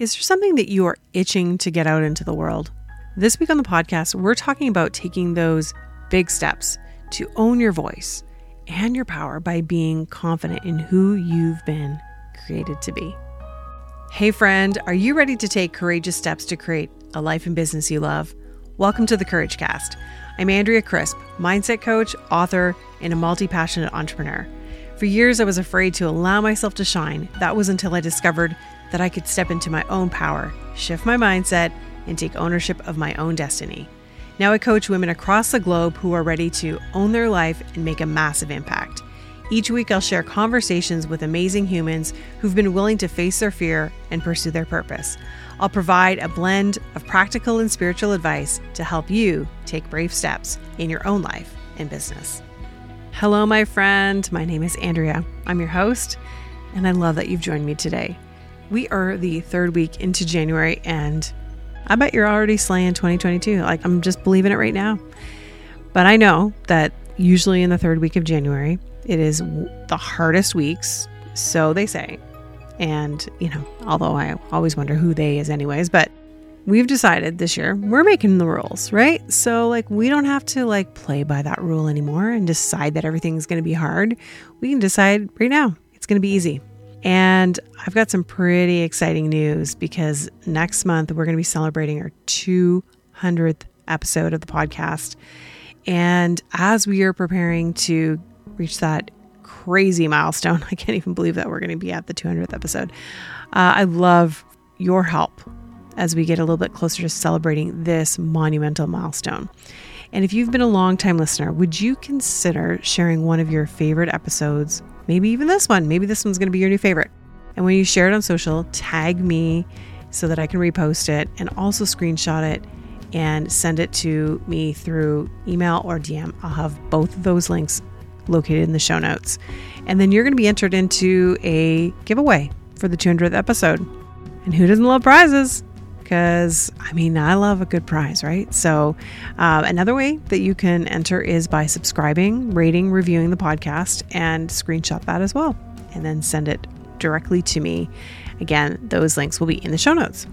Is there something that you are itching to get out into the world? This week on the podcast, we're talking about taking those big steps to own your voice and your power by being confident in who you've been created to be. Hey, friend, are you ready to take courageous steps to create a life and business you love? Welcome to the Courage Cast. I'm Andrea Crisp, mindset coach, author, and a multi passionate entrepreneur. For years, I was afraid to allow myself to shine. That was until I discovered that I could step into my own power, shift my mindset, and take ownership of my own destiny. Now I coach women across the globe who are ready to own their life and make a massive impact. Each week, I'll share conversations with amazing humans who've been willing to face their fear and pursue their purpose. I'll provide a blend of practical and spiritual advice to help you take brave steps in your own life and business. Hello, my friend. My name is Andrea. I'm your host, and I love that you've joined me today. We are the third week into January, and I bet you're already slaying 2022. Like, I'm just believing it right now. But I know that usually in the third week of January, it is the hardest weeks, so they say. And, you know, although I always wonder who they is, anyways, but we've decided this year we're making the rules, right? So, like, we don't have to like play by that rule anymore and decide that everything's going to be hard. We can decide right now it's going to be easy. And I've got some pretty exciting news because next month we're going to be celebrating our 200th episode of the podcast. And as we are preparing to reach that crazy milestone, I can't even believe that we're going to be at the 200th episode. Uh, I love your help as we get a little bit closer to celebrating this monumental milestone. And if you've been a long time listener, would you consider sharing one of your favorite episodes maybe even this one. Maybe this one's going to be your new favorite. And when you share it on social, tag me so that I can repost it and also screenshot it and send it to me through email or DM. I'll have both of those links located in the show notes. And then you're going to be entered into a giveaway for the 200th episode. And who doesn't love prizes? Because I mean, I love a good prize, right? So, uh, another way that you can enter is by subscribing, rating, reviewing the podcast, and screenshot that as well, and then send it directly to me. Again, those links will be in the show notes.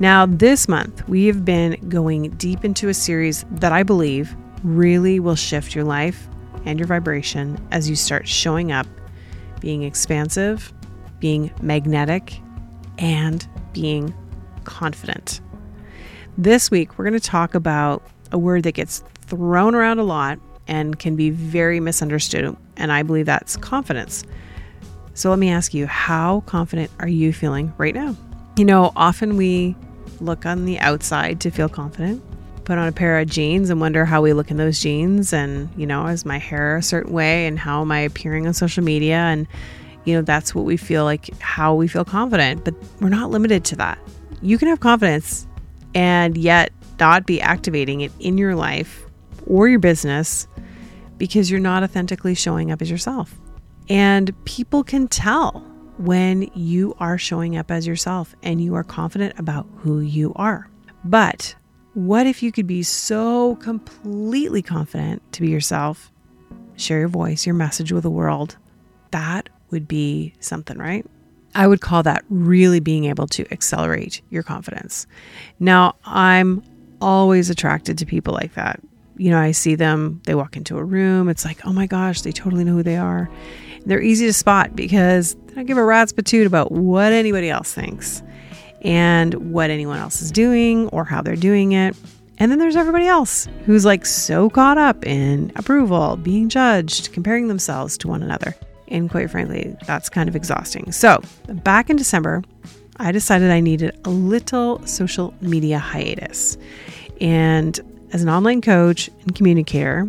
Now, this month, we have been going deep into a series that I believe really will shift your life and your vibration as you start showing up, being expansive, being magnetic, and being confident. This week, we're going to talk about a word that gets thrown around a lot and can be very misunderstood. And I believe that's confidence. So let me ask you, how confident are you feeling right now? You know, often we look on the outside to feel confident, put on a pair of jeans and wonder how we look in those jeans. And, you know, is my hair a certain way? And how am I appearing on social media? And, you know, that's what we feel like, how we feel confident. But we're not limited to that you can have confidence and yet not be activating it in your life or your business because you're not authentically showing up as yourself. And people can tell when you are showing up as yourself and you are confident about who you are. But what if you could be so completely confident to be yourself, share your voice, your message with the world? That would be something, right? I would call that really being able to accelerate your confidence. Now, I'm always attracted to people like that. You know, I see them, they walk into a room, it's like, oh my gosh, they totally know who they are. They're easy to spot because they don't give a rat's patoot about what anybody else thinks and what anyone else is doing or how they're doing it. And then there's everybody else who's like so caught up in approval, being judged, comparing themselves to one another. And quite frankly, that's kind of exhausting. So, back in December, I decided I needed a little social media hiatus. And as an online coach and communicator,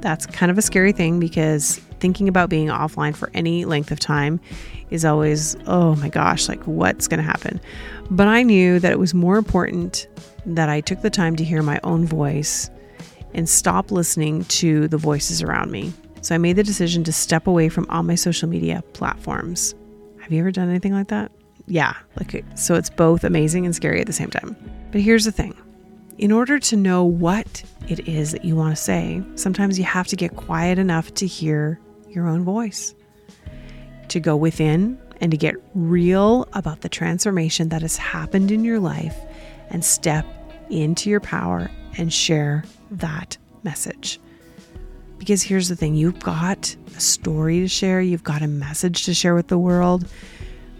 that's kind of a scary thing because thinking about being offline for any length of time is always, oh my gosh, like what's going to happen? But I knew that it was more important that I took the time to hear my own voice and stop listening to the voices around me. So I made the decision to step away from all my social media platforms. Have you ever done anything like that? Yeah, like so it's both amazing and scary at the same time. But here's the thing. In order to know what it is that you want to say, sometimes you have to get quiet enough to hear your own voice. To go within and to get real about the transformation that has happened in your life and step into your power and share that message. Because here's the thing you've got a story to share, you've got a message to share with the world.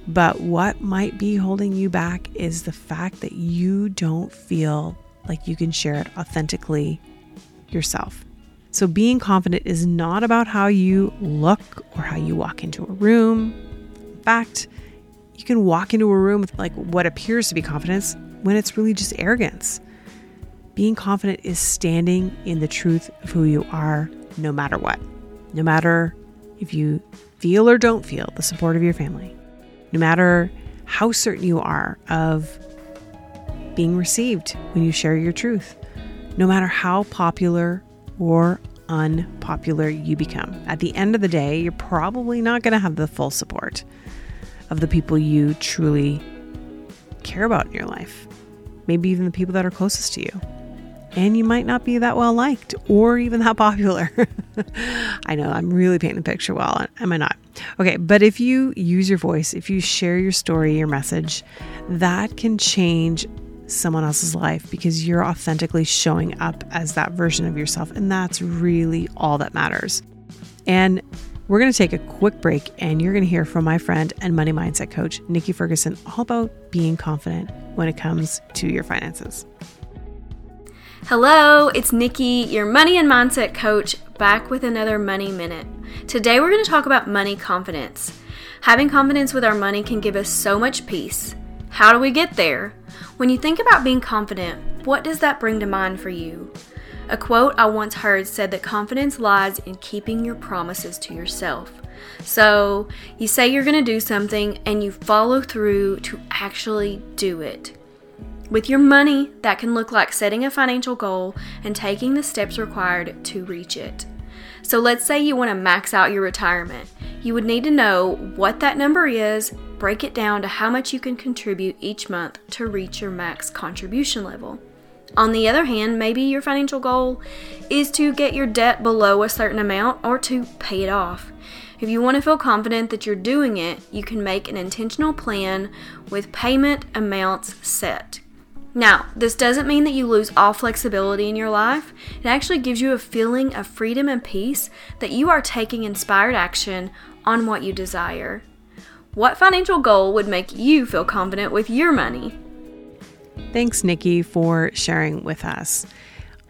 But what might be holding you back is the fact that you don't feel like you can share it authentically yourself. So, being confident is not about how you look or how you walk into a room. In fact, you can walk into a room with like what appears to be confidence when it's really just arrogance. Being confident is standing in the truth of who you are no matter what. No matter if you feel or don't feel the support of your family. No matter how certain you are of being received when you share your truth. No matter how popular or unpopular you become. At the end of the day, you're probably not going to have the full support of the people you truly care about in your life. Maybe even the people that are closest to you and you might not be that well liked or even that popular. I know I'm really painting the picture well, am I not? Okay, but if you use your voice, if you share your story, your message, that can change someone else's life because you're authentically showing up as that version of yourself. And that's really all that matters. And we're going to take a quick break and you're going to hear from my friend and money mindset coach, Niki Ferguson, all about being confident when it comes to your finances. Hello, it's Niki, your money and mindset coach, back with another Money Minute. Today we're going to talk about money confidence. Having confidence with our money can give us so much peace. How do we get there? When you think about being confident, what does that bring to mind for you? A quote I once heard said that confidence lies in keeping your promises to yourself. So, you say you're going to do something and you follow through to actually do it. With your money, that can look like setting a financial goal and taking the steps required to reach it. So, let's say you want to max out your retirement. You would need to know what that number is, break it down to how much you can contribute each month to reach your max contribution level. On the other hand, maybe your financial goal is to get your debt below a certain amount or to pay it off. If you want to feel confident that you're doing it, you can make an intentional plan with payment amounts set. Now, this doesn't mean that you lose all flexibility in your life. It actually gives you a feeling of freedom and peace that you are taking inspired action on what you desire. What financial goal would make you feel confident with your money? Thanks, Niki, for sharing with us.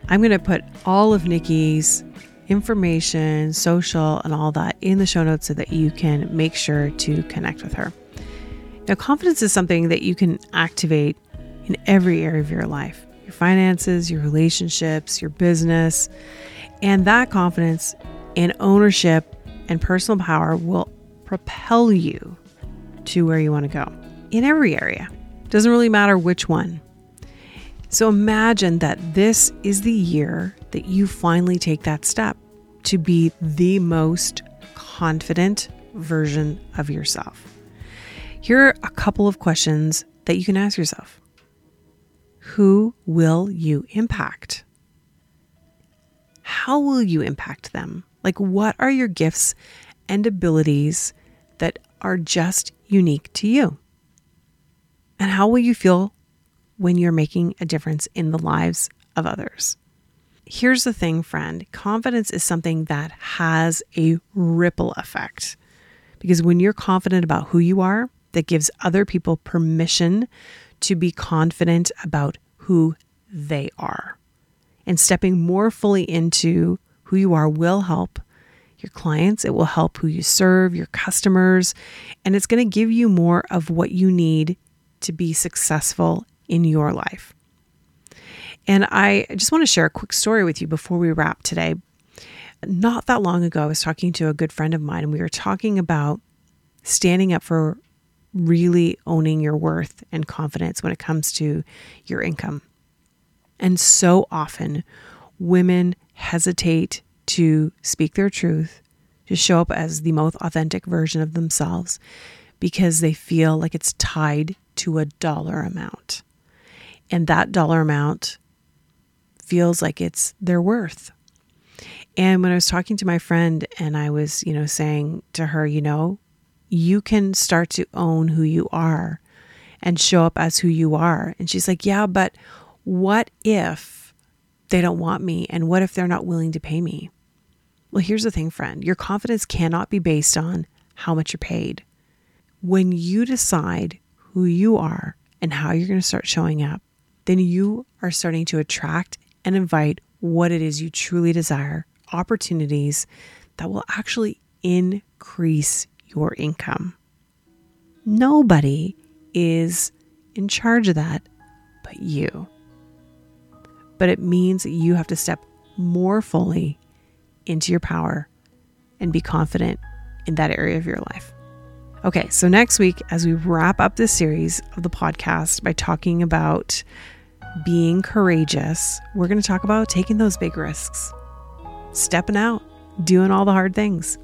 I'm going to put all of Niki's information, social, and all that in the show notes so that you can make sure to connect with her. Now, confidence is something that you can activate in every area of your life your finances, your relationships, your business. And that confidence and ownership and personal power will propel you to where you want to go in every area. Doesn't really matter which one. So imagine that this is the year that you finally take that step to be the most confident version of yourself. Here are a couple of questions that you can ask yourself who will you impact? How will you impact them? Like, what are your gifts and abilities that are just unique to you? And how will you feel when you're making a difference in the lives of others? Here's the thing, friend confidence is something that has a ripple effect. Because when you're confident about who you are, that gives other people permission to be confident about who they are. And stepping more fully into who you are will help your clients, it will help who you serve, your customers, and it's going to give you more of what you need to be successful in your life. And I just want to share a quick story with you before we wrap today. Not that long ago, I was talking to a good friend of mine, and we were talking about standing up for really owning your worth and confidence when it comes to your income. And so often, women hesitate to speak their truth, to show up as the most authentic version of themselves because they feel like it's tied to a dollar amount. And that dollar amount feels like it's their worth. And when I was talking to my friend and I was, you know, saying to her, you know, you can start to own who you are and show up as who you are. And she's like, Yeah, but what if they don't want me? And what if they're not willing to pay me? Well, here's the thing, friend your confidence cannot be based on how much you're paid. When you decide who you are and how you're going to start showing up, then you are starting to attract and invite what it is you truly desire opportunities that will actually increase your income. Nobody is in charge of that but you. But it means you have to step more fully into your power and be confident in that area of your life. Okay, so next week, as we wrap up this series of the podcast by talking about being courageous, we're going to talk about taking those big risks, stepping out, doing all the hard things.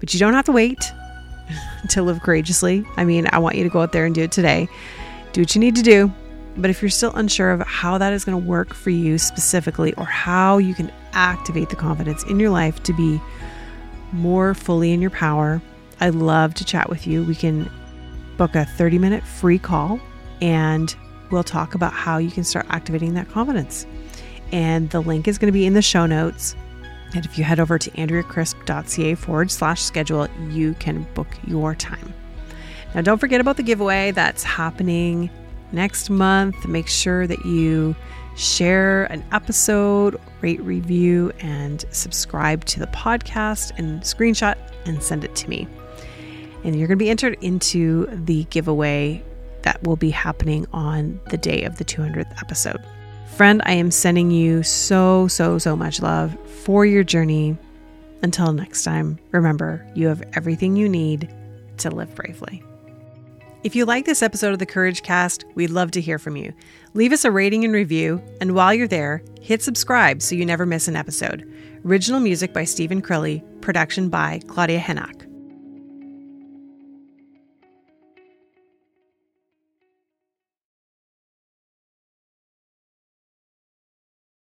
But you don't have to wait to live courageously. I mean, I want you to go out there and do it today. Do what you need to do. But if you're still unsure of how that is going to work for you specifically, or how you can activate the confidence in your life to be more fully in your power, I'd love to chat with you. We can book a 30 minute free call and we'll talk about how you can start activating that confidence. And the link is going to be in the show notes. And if you head over to andreacrisp.ca forward slash schedule, you can book your time. Now, don't forget about the giveaway that's happening next month. Make sure that you share an episode, rate, review, and subscribe to the podcast and screenshot and send it to me. And you're going to be entered into the giveaway that will be happening on the day of the 200th episode. Friend, I am sending you so, so, so much love for your journey. Until next time, remember you have everything you need to live bravely. If you like this episode of the Courage Cast, we'd love to hear from you. Leave us a rating and review, and while you're there, hit subscribe so you never miss an episode. Original music by Stephen Crilly, production by Claudia Henak.